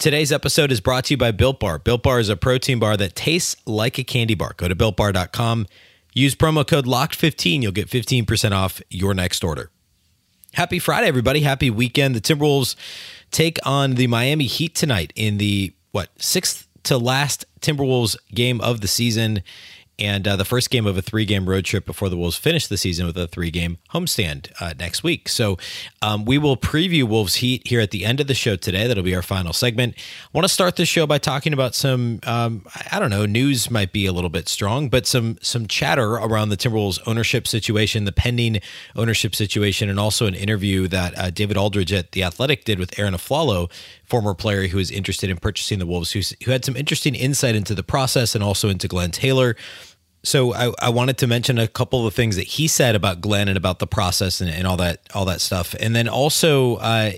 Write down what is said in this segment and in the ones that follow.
Today's episode is brought to you by Built Bar. Built Bar is a protein bar that tastes like a candy bar. Go to builtbar.com, use promo code LOCKED15. You'll get 15% off your next order. Happy Friday, everybody. Happy weekend. The Timberwolves take on the Miami Heat tonight in the, what, sixth to last Timberwolves game of the season and uh, the first game of a three game road trip before the Wolves finish the season with a three game homestand uh, next week. So um, we will preview Wolves Heat here at the end of the show today. That'll be our final segment. I want to start the show by talking about some, um, I don't know, news might be a little bit strong, but some some chatter around the Timberwolves ownership situation, the pending ownership situation, and also an interview that uh, David Aldridge at The Athletic did with Arron Afflalo, former player who is interested in purchasing the Wolves, who had some interesting insight into the process and also into Glenn Taylor. So I, I wanted to mention a couple of things that he said about Glenn and about the process and, and all that all that stuff, and then also uh,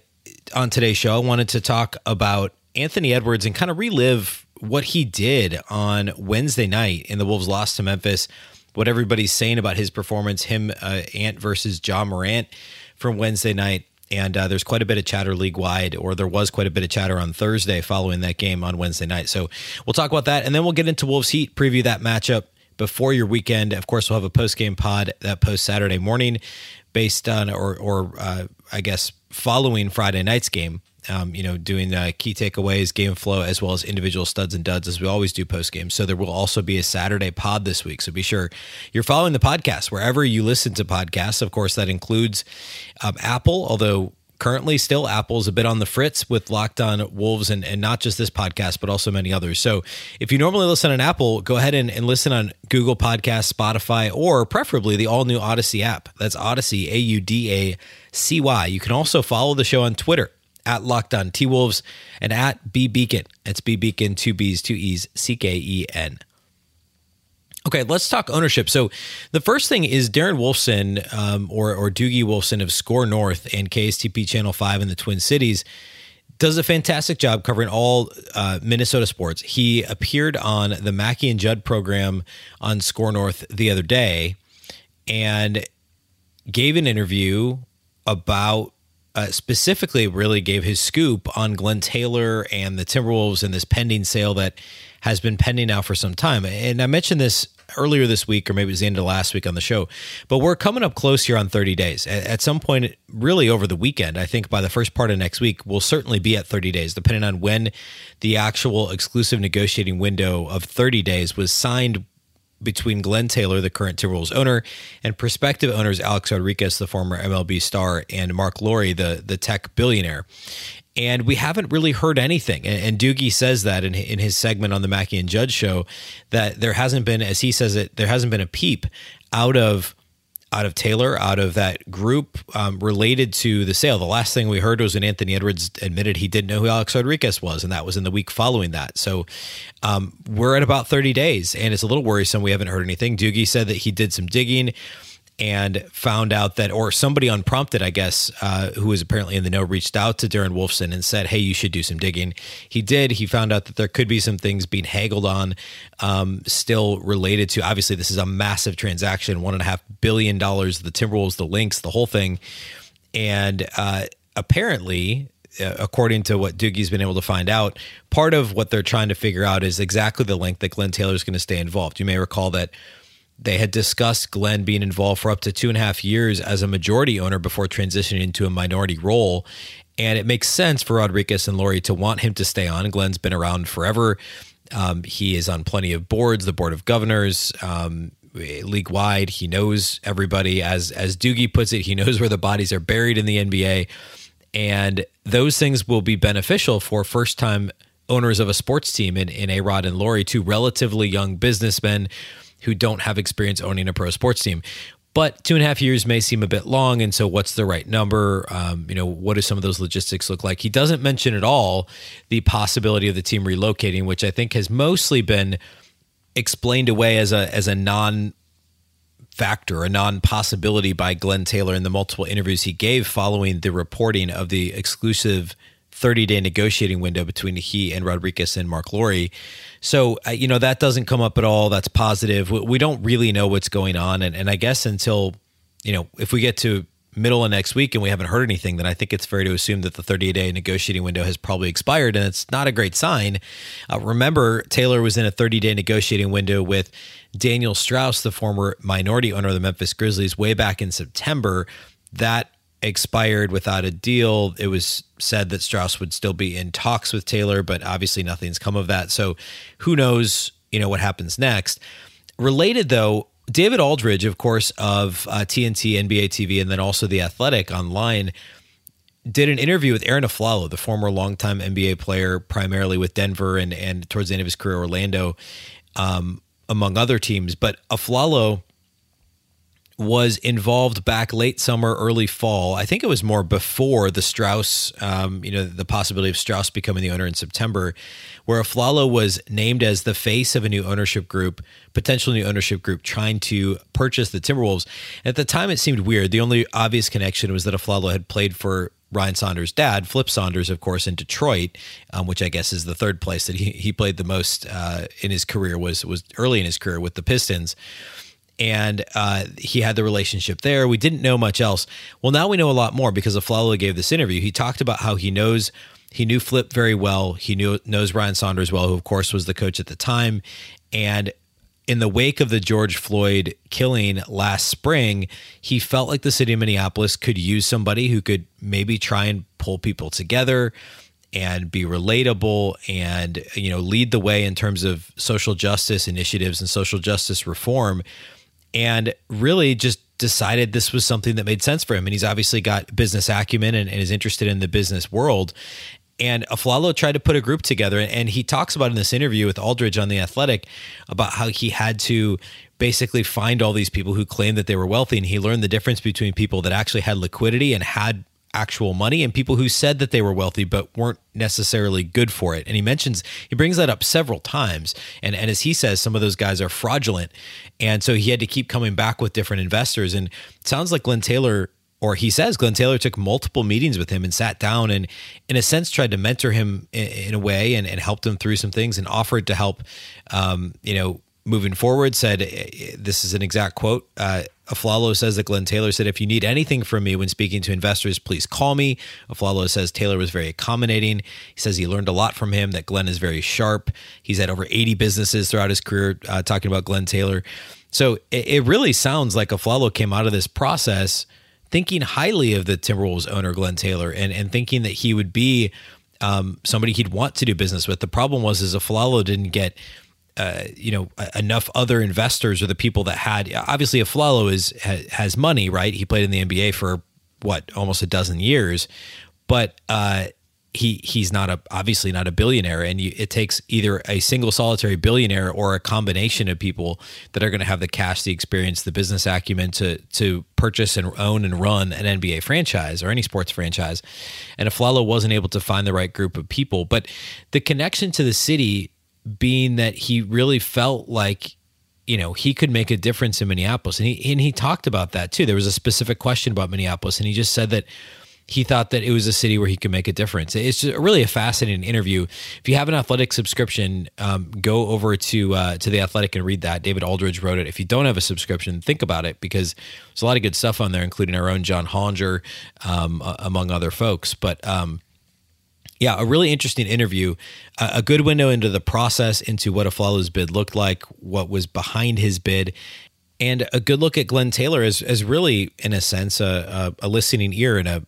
on today's show, I wanted to talk about Anthony Edwards and kind of relive what he did on Wednesday night in the Wolves' loss to Memphis. What everybody's saying about his performance, him uh, Ant versus Ja Morant from Wednesday night, and uh, there's quite a bit of chatter league wide, or there was quite a bit of chatter on Thursday following that game on Wednesday night. So we'll talk about that, and then we'll get into Wolves Heat, preview that matchup before your weekend. Of course, we'll have a post game pod that post Saturday morning, based on or or uh, I guess following Friday night's game. Um, you know, doing key takeaways, game flow, as well as individual studs and duds, as we always do post game. So there will also be a Saturday pod this week. So be sure you're following the podcast wherever you listen to podcasts. Of course, that includes um, Apple, although currently still Apple's a bit on the fritz with Locked On Wolves and, and not just this podcast, but also many others. So if you normally listen on Apple, go ahead and, and listen on Google Podcasts, Spotify, or preferably the all new Audacy app. That's Audacy, A U D A C Y. You can also follow the show on Twitter at Locked On T Wolves and at B Beecken. It's B Beecken, two B's, two E's, C K E N. Okay, let's talk ownership. So, the first thing is Darren Wolfson, um, or or Doogie Wolfson of Score North and KSTP Channel Five in the Twin Cities, does a fantastic job covering all uh, Minnesota sports. He appeared on the Mackey and Judd program on Score North the other day, and gave an interview about uh, specifically really gave his scoop on Glenn Taylor and the Timberwolves and this pending sale that has been pending now for some time. And I mentioned this earlier this week, or maybe it was the end of last week on the show, but we're coming up close here on 30 days. At, some point, really over the weekend, I think by the first part of next week, we'll certainly be at 30 days, depending on when the actual exclusive negotiating window of 30 days was signed between Glenn Taylor, the current Timberwolves owner, and prospective owners Alex Rodriguez, the former MLB star, and Mark Lore, the the tech billionaire and we haven't really heard anything. And, Doogie says that in, in his segment on the Mackey and Judd show that there hasn't been, as he says it, there hasn't been a peep out of out of Taylor, out of that group um, related to the sale. The last thing we heard was when Anthony Edwards admitted he didn't know who Alex Rodriguez was, and that was in the week following that. So um, we're at about 30 days, and it's a little worrisome. We haven't heard anything. Doogie said that he did some digging and found out that, or somebody unprompted, I guess, uh, who was apparently in the know, reached out to Darren Wolfson and said, "Hey, you should do some digging." He did. He found out that there could be some things being haggled on, um, still related to. Obviously, this is a massive transaction, one and a half billion dollars. The Timberwolves, the Lynx, the whole thing, and uh, apparently. Uh, according to what Doogie's been able to find out, part of what they're trying to figure out is exactly the length that Glenn Taylor is going to stay involved. You may recall that they had discussed Glenn being involved for up to two and a half years as a majority owner before transitioning into a minority role. And it makes sense for Rodriguez and Lore to want him to stay on. Glenn's been around forever. Um, he is on plenty of boards, the board of governors, um, league wide. He knows everybody. As as Doogie puts it, he knows where the bodies are buried in the NBA, and those things will be beneficial for first time owners of a sports team in in A Rod and Lore, two relatively young businessmen who don't have experience owning a pro sports team. but two and a half years may seem a bit long. And so, what's the right number? Um, you know, what do some of those logistics look like? He doesn't mention at all the possibility of the team relocating, which I think has mostly been explained away as a as a non factor, a non possibility by Glenn Taylor in the multiple interviews he gave following the reporting of the exclusive 30 day negotiating window between he and Rodriguez and Mark Lore. So, uh, you know, that doesn't come up at all. That's positive. We, we don't really know what's going on. And, and I guess until, you know, if we get to middle of next week and we haven't heard anything, then I think it's fair to assume that the 30 day negotiating window has probably expired. And it's not a great sign. Uh, remember, Taylor was in a 30 day negotiating window with Daniel Strauss, the former minority owner of the Memphis Grizzlies, way back in September. That expired without a deal. It was said that Strauss would still be in talks with Taylor, but obviously nothing's come of that. So who knows, you know, what happens next. Related though, David Aldridge, of course, of uh, TNT, NBA TV, and then also The Athletic online, did an interview with Arron Afflalo, the former longtime NBA player, primarily with Denver and, and towards the end of his career, Orlando, um, among other teams. But Afflalo was involved back late summer, early fall. I think it was more before the Strauss, um, you know, the possibility of Strauss becoming the owner in September, where Afflalo was named as the face of a new ownership group, potential new ownership group trying to purchase the Timberwolves. At the time, it seemed weird. The only obvious connection was that Afflalo had played for Ryan Saunders' dad, Flip Saunders, of course, in Detroit, um, which I guess is the third place that he, he played the most uh, in his career was was early in his career with the Pistons and uh, he had the relationship there. We didn't know much else. Well, now we know a lot more because Afflalo gave this interview. He talked about how he knows he knew Flip very well. He knew knows Ryan Saunders well, who of course was the coach at the time, and in the wake of the George Floyd killing last spring, he felt like the city of Minneapolis could use somebody who could maybe try and pull people together and be relatable and you know lead the way in terms of social justice initiatives and social justice reform and really just decided this was something that made sense for him. And he's obviously got business acumen and, and is interested in the business world. And Afflalo tried to put a group together, and he talks about in this interview with Aldridge on the Athletic about how he had to basically find all these people who claimed that they were wealthy, and he learned the difference between people that actually had liquidity and had actual money and people who said that they were wealthy but weren't necessarily good for it. And he mentions he brings that up several times. And and as he says, some of those guys are fraudulent. And so he had to keep coming back with different investors. And sounds like Glenn Taylor or he says Glenn Taylor took multiple meetings with him and sat down and, in a sense, tried to mentor him in, in a way and, and helped him through some things and offered to help, um, you know, moving forward. Said, this is an exact quote. Uh, Afflalo says that Glenn Taylor said, if you need anything from me when speaking to investors, please call me. Afflalo says Taylor was very accommodating. He says he learned a lot from him, that Glenn is very sharp. He's had over 80 businesses throughout his career, uh, talking about Glenn Taylor. So it, it really sounds like Afflalo came out of this process thinking highly of the Timberwolves owner, Glenn Taylor, and, and thinking that he would be um, somebody he'd want to do business with. The problem was is Afflalo didn't get uh, you know enough other investors or the people that had obviously Afflalo is has money right? He played in the NBA for what almost a dozen years but uh, he he's not a obviously not a billionaire and you, it takes either a single solitary billionaire or a combination of people that are going to have the cash the experience the business acumen to to purchase and own and run an NBA franchise or any sports franchise and Afflalo wasn't able to find the right group of people. But the connection to the city being that he really felt like you know he could make a difference in Minneapolis and he and he talked about that too there was a specific question about Minneapolis and he just said that he thought that it was a city where he could make a difference. It's really a fascinating interview. If you have an athletic subscription, um, go over to uh, to the Athletic and read that. David Aldridge wrote it. If you don't have a subscription, think about it because there's a lot of good stuff on there, including our own John Hollinger, um, among other folks. But um, yeah, a really interesting interview, a good window into the process, into what Afflalo's bid looked like, what was behind his bid, and a good look at Glenn Taylor as, as really, in a sense, a, a, a listening ear and a,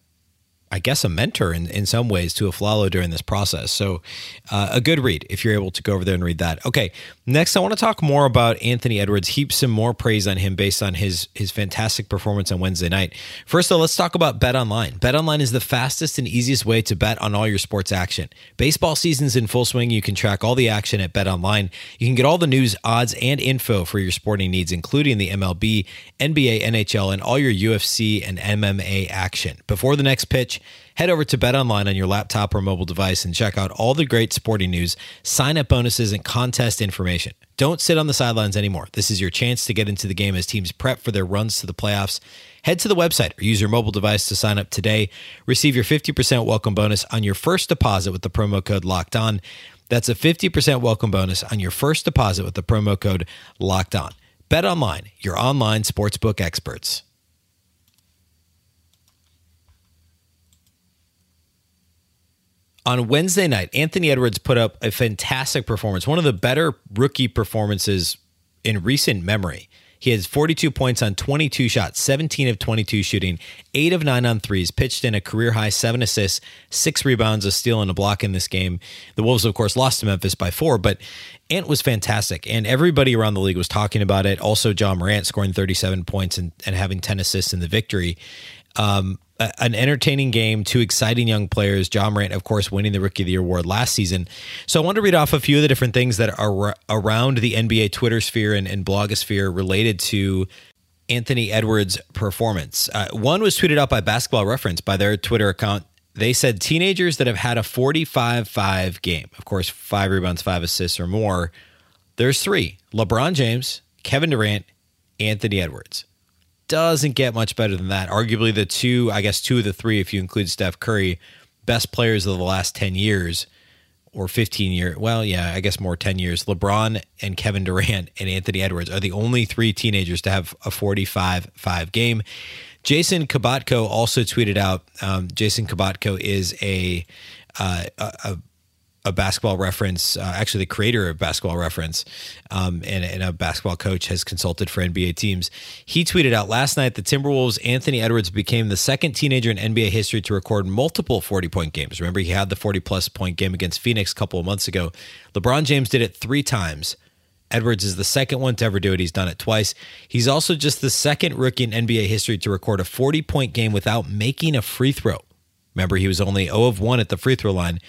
I guess, a mentor in, in some ways to Afflalo during this process. So, uh, a good read if you're able to go over there and read that. Okay, Next, I want to talk more about Anthony Edwards. Heap some more praise on him based on his his fantastic performance on Wednesday night. First, though, let's talk about Bet Online. Bet Online is the fastest and easiest way to bet on all your sports action. Baseball season's in full swing. You can track all the action at Bet Online. You can get all the news, odds, and info for your sporting needs, including the MLB, NBA, NHL, and all your UFC and MMA action. Before the next pitch, Head over to Bet Online on your laptop or mobile device and check out all the great sporting news, sign up bonuses, and contest information. Don't sit on the sidelines anymore. This is your chance to get into the game as teams prep for their runs to the playoffs. Head to the website or use your mobile device to sign up today. Receive your 50% welcome bonus on your first deposit with the promo code LOCKED ON. That's a 50% welcome bonus on your first deposit with the promo code LOCKED ON. Bet Online, your online sportsbook experts. On Wednesday night, Anthony Edwards put up a fantastic performance, one of the better rookie performances in recent memory. He has 42 points on 22 shots, 17 of 22 shooting, 8 of 9 on threes, pitched in a career high 7 assists, 6 rebounds, a steal, and a block in this game. The Wolves, of course, lost to Memphis by 4, but Ant was fantastic, and everybody around the league was talking about it. Also, Ja Morant scoring 37 points and, and having 10 assists in the victory. Um, an entertaining game, two exciting young players. Ja Morant, of course, winning the Rookie of the Year award last season. So I want to read off a few of the different things that are around the NBA Twitter sphere and, and blogosphere related to Anthony Edwards' performance. Uh, one was tweeted out by Basketball Reference by their Twitter account. They said teenagers that have had a 45 5 game, of course, five rebounds, five assists or more, there's three LeBron James, Kevin Durant, Anthony Edwards doesn't get much better than that. Arguably, the two, I guess, two of the three, if you include Steph Curry, best players of the last 10 years or 15 years. Well, yeah, I guess more 10 years. LeBron and Kevin Durant and Anthony Edwards are the only three teenagers to have a 45 5 game. Jason Kubatko also tweeted out. Um, Jason Kubatko is a, uh, a a basketball reference, uh, actually the creator of basketball reference, um, and, and, a basketball coach has consulted for NBA teams. He tweeted out last night the Timberwolves' Anthony Edwards became the second teenager in NBA history to record multiple 40 point games. Remember, he had the 40 plus point game against Phoenix a couple of months ago. LeBron James did it three times. Edwards is the second one to ever do it. He's done it twice. He's also just the second rookie in NBA history to record a 40 point game without making a free throw. Remember, he was only 0 of 1 at the free throw line.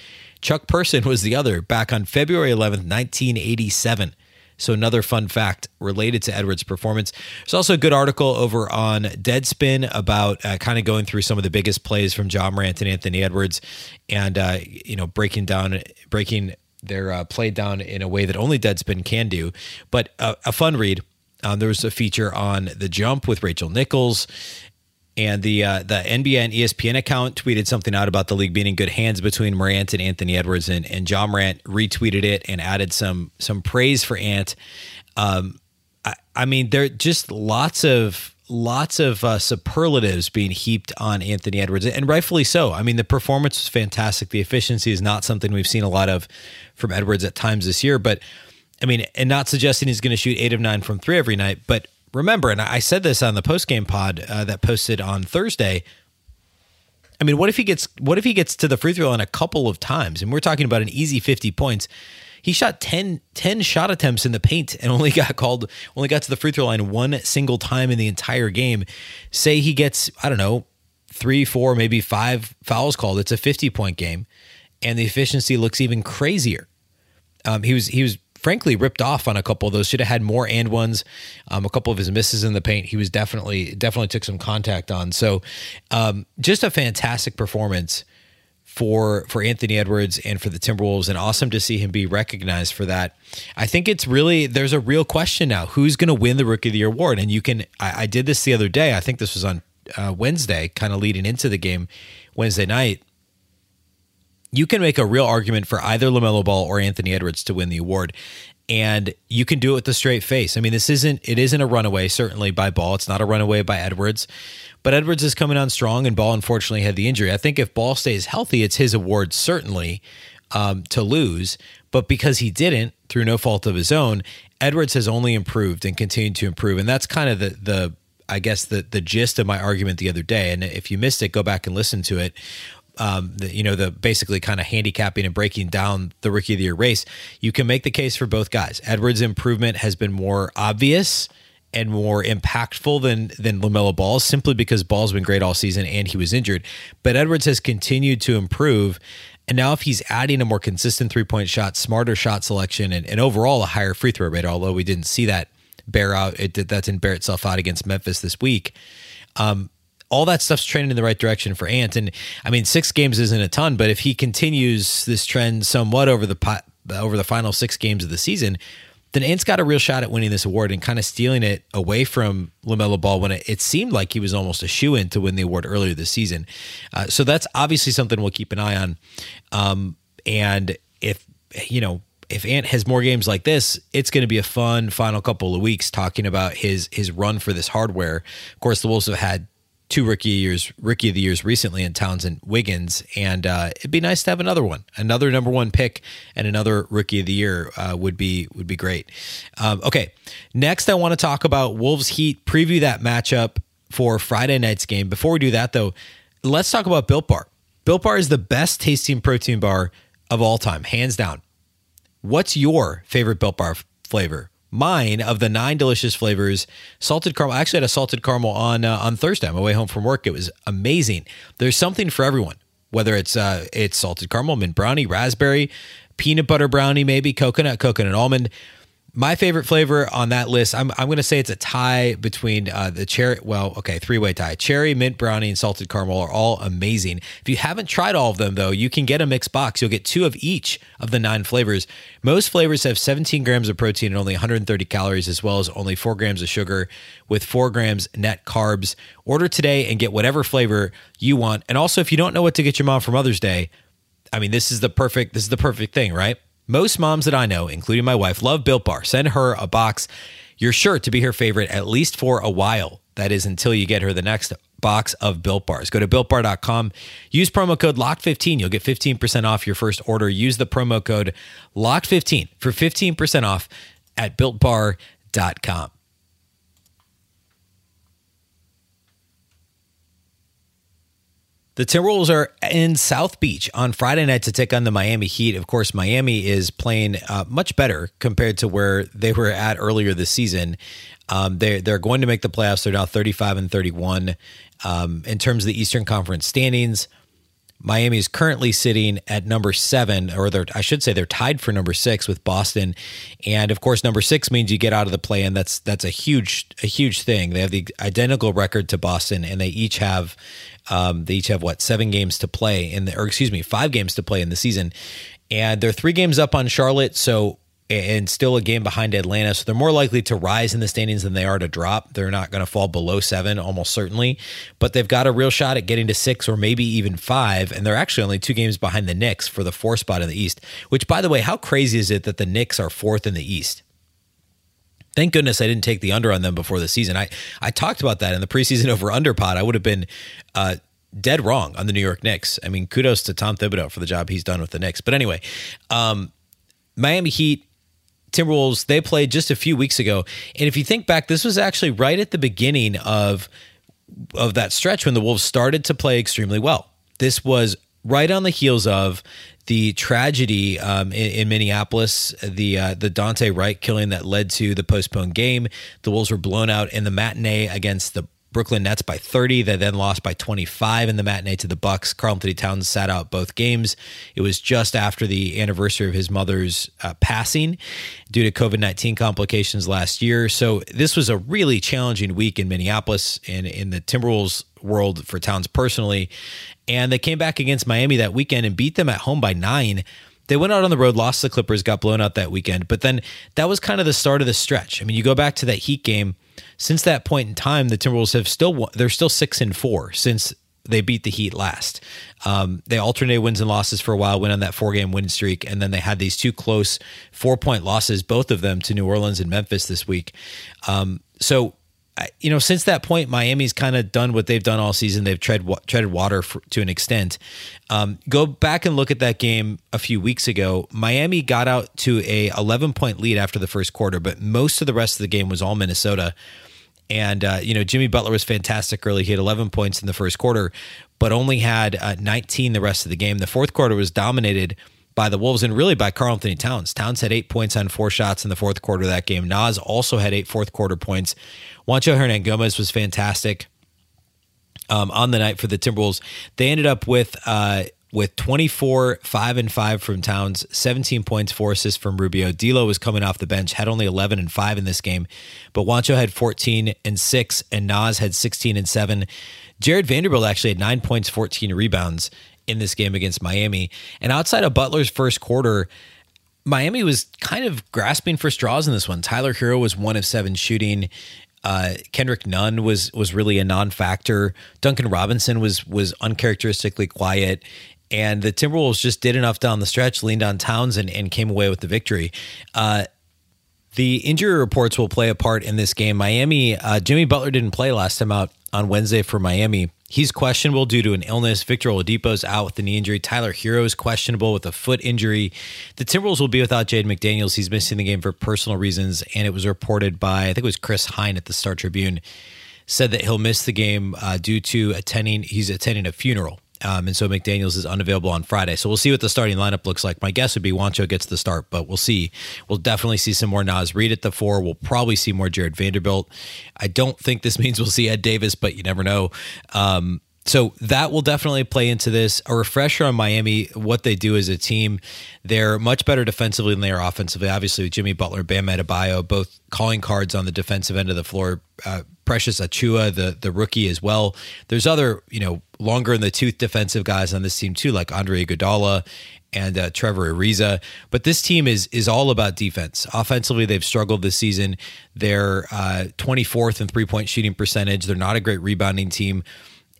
Chuck Person was the other back on February 11th, 1987. So, another fun fact related to Edwards' performance. There's also a good article over on Deadspin about uh, kind of going through some of the biggest plays from Ja Morant and Anthony Edwards and, uh, you know, breaking down, breaking their uh, play down in a way that only Deadspin can do. But uh, a fun read. Um, there was a feature on the jump with Rachel Nichols and the uh, the NBA and ESPN account tweeted something out about the league being in good hands between Morant and Anthony Edwards, and, and Ja Morant retweeted it and added some some praise for Ant. Um, I, I mean, there just lots of lots of uh, superlatives being heaped on Anthony Edwards, and rightfully so. I mean, the performance was fantastic. The efficiency is not something we've seen a lot of from Edwards at times this year, but I mean, and not suggesting he's going to shoot eight of nine from three every night, but remember, and I said this on the post game pod uh, that posted on Thursday. I mean, what if he gets what if he gets to the free throw line a couple of times? And we're talking about an easy 50 points. He shot 10, 10 shot attempts in the paint and only got called only got to the free throw line one single time in the entire game. Say he gets, I don't know, 3, 4, maybe 5 fouls called. It's a 50 point game and the efficiency looks even crazier. Um, he was he was frankly ripped off on a couple of those. Should have had more and ones. Um, a couple of his misses in the paint, he was definitely definitely took some contact on. So, um, just a fantastic performance for for Anthony Edwards and for the Timberwolves, and awesome to see him be recognized for that. I think it's really there's a real question now: who's going to win the Rookie of the Year award? And you can I, I did this the other day. I think this was on uh, Wednesday, kind of leading into the game Wednesday night you can make a real argument for either LaMelo Ball or Anthony Edwards to win the award. And you can do it with a straight face. I mean, this isn't it isn't a runaway, certainly by Ball. It's not a runaway by Edwards. But Edwards is coming on strong and Ball unfortunately had the injury. I think if Ball stays healthy, it's his award certainly um, to lose. But because he didn't, through no fault of his own, Edwards has only improved and continued to improve. And that's kind of the the I guess the the gist of my argument the other day. And if you missed it, go back and listen to it um, the, you know, the basically kind of handicapping and breaking down the rookie of the year race, you can make the case for both guys. Edwards' improvement has been more obvious and more impactful than than LaMelo Ball simply because Ball's been great all season and he was injured. But Edwards has continued to improve. And now, if he's adding a more consistent three point shot, smarter shot selection, and, and overall a higher free throw rate, although we didn't see that bear out, it did, that didn't bear itself out against Memphis this week. Um, all that stuff's trending in the right direction for Ant. And I mean, six games isn't a ton, but if he continues this trend somewhat over the over the final six games of the season, then Ant's got a real shot at winning this award and kind of stealing it away from LaMelo Ball when it, it seemed like he was almost a shoe in to win the award earlier this season. Uh, so that's obviously something we'll keep an eye on. Um, and if, you know, if Ant has more games like this, it's going to be a fun final couple of weeks talking about his his run for this hardware. Of course, the Wolves have had two rookie years, rookie of the years recently in Towns and Wiggins, and uh, it'd be nice to have another one, another number one pick, and another rookie of the year uh, would be would be great. Um, okay, next I want to talk about Wolves Heat. Preview that matchup for Friday night's game. Before we do that, though, let's talk about Built Bar. Built Bar is the best tasting protein bar of all time, hands down. What's your favorite Built Bar flavor? Mine of the nine delicious flavors salted caramel I actually had a salted caramel on uh, on thursday on my way home from work. It was amazing. There's something for everyone whether it's uh it's salted caramel mint brownie raspberry peanut butter brownie maybe coconut coconut almond my favorite flavor on that list, I'm, I'm going to say it's a tie between uh, the cherry. Well, okay, three way tie. Cherry, mint brownie, and salted caramel are all amazing. If you haven't tried all of them, though, you can get a mixed box. You'll get two of each of the nine flavors. Most flavors have 17 grams of protein and only 130 calories, as well as only four grams of sugar with four grams net carbs. Order today and get whatever flavor you want. And also, if you don't know what to get your mom for Mother's Day, I mean, this is the perfect this is the perfect thing, right? Most moms that I know, including my wife, love Built Bar. Send her a box. You're sure to be her favorite at least for a while. That is until you get her the next box of Built Bars. Go to builtbar.com. Use promo code LOCK15. You'll get 15% off your first order. Use the promo code LOCK15 for 15% off at builtbar.com. The Timberwolves are in South Beach on Friday night to take on the Miami Heat. Of course, Miami is playing uh, much better compared to where they were at earlier this season. Um, they're they're going to make the playoffs. They're now 35 and 31 um, in terms of the Eastern Conference standings. Miami is currently sitting at number seven, or I should say they're tied for number six with Boston. And of course, number six means you get out of the play, and that's that's a huge a huge thing. They have the identical record to Boston, and they each have um, they each have what seven games to play in the, or excuse me, five games to play in the season, and they're three games up on Charlotte. So and still a game behind Atlanta. So they're more likely to rise in the standings than they are to drop. They're not going to fall below seven, almost certainly, but they've got a real shot at getting to six or maybe even five. And they're actually only two games behind the Knicks for the four spot in the East, which, by the way, how crazy is it that the Knicks are fourth in the East? Thank goodness I didn't take the under on them before the season. I, I talked about that in the preseason over under pod. I would have been uh, dead wrong on the New York Knicks. I mean, kudos to Tom Thibodeau for the job he's done with the Knicks. But anyway, um, Miami Heat Timberwolves, they played just a few weeks ago. And if you think back, this was actually right at the beginning of of that stretch when the Wolves started to play extremely well. This was right on the heels of the tragedy um, in, in, Minneapolis, the uh, the Daunte Wright killing that led to the postponed game. The Wolves were blown out in the matinee against the Brooklyn Nets by 30. They then lost by 25 in the matinee to the Bucks. Karl-Anthony Towns sat out both games. It was just after the anniversary of his mother's uh, passing due to COVID 19 complications last year. So this was a really challenging week in Minneapolis and in the Timberwolves world for Towns personally. And they came back against Miami that weekend and beat them at home by nine. They went out on the road, lost the Clippers, got blown out that weekend. But then that was kind of the start of the stretch. I mean, you go back to that Heat game since that point in time, the Timberwolves have still they're still six and four since they beat the Heat last. Um, they alternated wins and losses for a while, went on that four game win streak, and then they had these two close four point losses, both of them to New Orleans and Memphis this week. Um, so you know, since that point, Miami's kind of done what they've done all season. They've tread treaded water for, to an extent. Um, go back and look at that game a few weeks ago. Miami got out to a 11 point lead after the first quarter, but most of the rest of the game was all Minnesota. And uh, you know, Jimmy Butler was fantastic early. He had 11 points in the first quarter, but only had uh, 19 the rest of the game. The fourth quarter was dominated by the Wolves and really by Karl-Anthony Towns. Towns had eight points on four shots in the fourth quarter of that game. Naz also had eight fourth quarter points. Juancho Hernangomez was fantastic um, on the night for the Timberwolves. They ended up with uh, with 24, 5 and 5 from Towns, 17 points, 4 assists from Rubio. D'Lo was coming off the bench, had only 11 and 5 in this game, but Juancho had 14 and 6 and Naz had 16 and 7. Jarred Vanderbilt actually had 9 points, 14 rebounds in this game against Miami. And outside of Butler's first quarter, Miami was kind of grasping for straws in this one. Tyler Herro was 1 of 7 shooting. Uh, Kendrick Nunn was was really a non-factor. Duncan Robinson was was uncharacteristically quiet, and the Timberwolves just did enough down the stretch, leaned on Towns, and, and came away with the victory. Uh, the injury reports will play a part in this game. Miami, uh, Jimmy Butler didn't play last time out on Wednesday for Miami. He's questionable due to an illness. Victor Oladipo's out with a knee injury. Tyler Herro is questionable with a foot injury. The Timberwolves will be without Jaden McDaniels. He's missing the game for personal reasons, and it was reported by I think it was Chris Hine at the Star Tribune said that he'll miss the game uh, due to attending. He's attending a funeral um, and so McDaniels is unavailable on Friday. So we'll see what the starting lineup looks like. My guess would be Juancho gets the start, but we'll see. We'll definitely see some more Naz Reid at the four. We'll probably see more Jarred Vanderbilt. I don't think this means we'll see Ed Davis, but you never know. Um, so that will definitely play into this. A refresher on Miami, what they do as a team, they're much better defensively than they are offensively. Obviously, with Jimmy Butler, Bam Adebayo, both calling cards on the defensive end of the floor. Uh, Precious Achiuwa, the the rookie as well. There's other you know longer in the tooth defensive guys on this team too, like Andre Iguodala and uh, Trevor Ariza. But this team is is all about defense. Offensively, they've struggled this season. They're uh, 24th in three point shooting percentage. They're not a great rebounding team.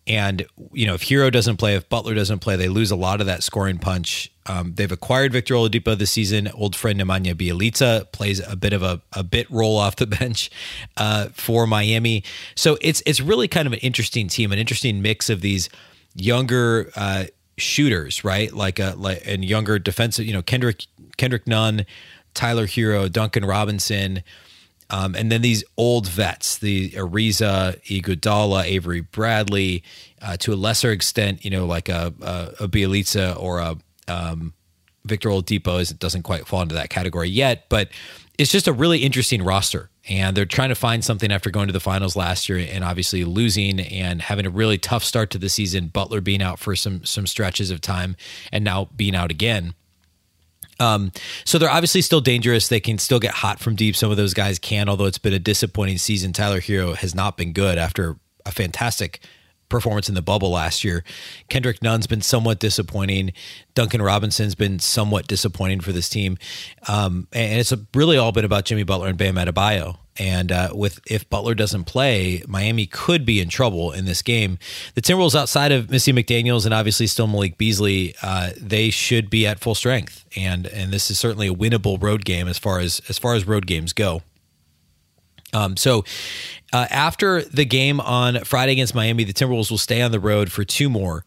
And you know, if Herro doesn't play, if Butler doesn't play, they lose a lot of that scoring punch. Um, they've acquired Victor Oladipo this season. Old friend Nemanja Bjelica plays a bit of a, a bit role off the bench uh, for Miami. So it's it's really kind of an interesting team, an interesting mix of these younger uh, shooters, right? Like a like and younger defensive. You know, Kendrick Kendrick Nunn, Tyler Herro, Duncan Robinson. Um, and then these old vets, the Ariza, Iguodala, Avery Bradley, uh, to a lesser extent, you know, like a, a, a Bjelica or a um, Victor Oladipo is, doesn't quite fall into that category yet, but it's just a really interesting roster. And they're trying to find something after going to the finals last year and obviously losing and having a really tough start to the season. Butler being out for some some stretches of time and now being out again. Um, so they're obviously still dangerous. They can still get hot from deep. Some of those guys can, although it's been a disappointing season. Tyler Herro has not been good after a fantastic performance in the bubble last year. Kendrick Nunn's been somewhat disappointing. Duncan Robinson's been somewhat disappointing for this team. Um, and it's really all been about Jimmy Butler and Bam Adebayo. And uh, with if Butler doesn't play, Miami could be in trouble in this game. The Timberwolves, outside of Missy McDaniel's and obviously still Malik Beasley, uh, they should be at full strength. And and this is certainly a winnable road game as far as as far as road games go. Um, so uh, after the game on Friday against Miami, the Timberwolves will stay on the road for two more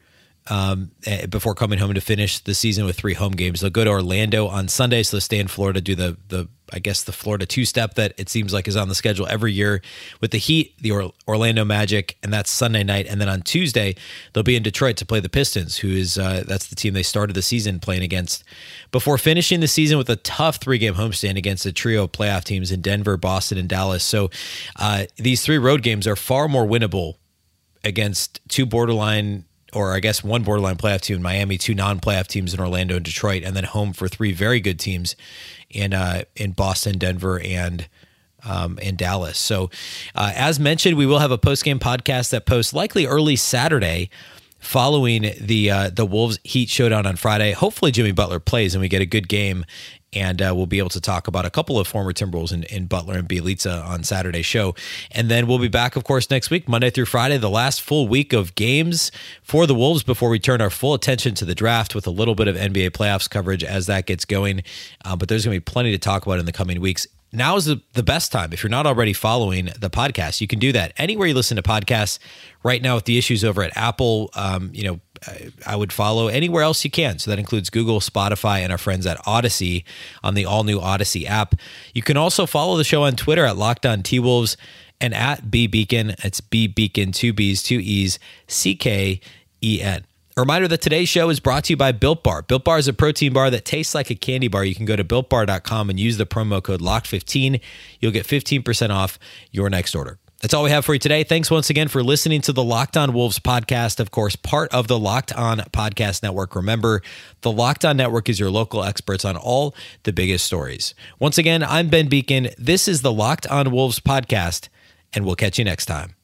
um, eh, before coming home to finish the season with three home games. They'll go to Orlando on Sunday, so they'll stay in Florida, do the the I guess the Florida two step that it seems like is on the schedule every year with the Heat, the or- Orlando Magic, and that's Sunday night. And then on Tuesday they'll be in Detroit to play the Pistons, who is uh, that's the team they started the season playing against, before finishing the season with a tough three game homestand against a trio of playoff teams in Denver, Boston, and Dallas. So uh, these three road games are far more winnable against two borderline or I guess one borderline playoff team in Miami, two non-playoff teams in Orlando and Detroit, and then home for three very good teams in uh, in Boston, Denver, and um, and Dallas. So, uh, as mentioned, we will have a post game podcast that posts likely early Saturday following the uh, the Wolves Heat showdown on Friday. Hopefully, Jimmy Butler plays and we get a good game and uh, we'll be able to talk about a couple of former Timberwolves in, in Butler and Bjelica on Saturday's show. And then we'll be back, of course, next week, Monday through Friday, the last full week of games for the Wolves before we turn our full attention to the draft with a little bit of NBA playoffs coverage as that gets going. Uh, but there's going to be plenty to talk about in the coming weeks now is the, the best time. If you're not already following the podcast, you can do that anywhere you listen to podcasts. Right now, with the issues over at Apple, um, you know, I would follow anywhere else you can. So that includes Google, Spotify, and our friends at Audacy on the all new Audacy app. You can also follow the show on Twitter at Locked On T Wolves and at B Beecken. It's B Beecken, two B's, two E's, C K E N. A reminder that today's show is brought to you by Built Bar. Built Bar is a protein bar that tastes like a candy bar. You can go to builtbar.com and use the promo code LOCKED15. You'll get 15% off your next order. That's all we have for you today. Thanks once again for listening to the Locked On Wolves podcast, of course, part of the Locked On Podcast Network. Remember, the Locked On Network is your local experts on all the biggest stories. Once again, I'm Ben Beecken. This is the Locked On Wolves podcast, and we'll catch you next time.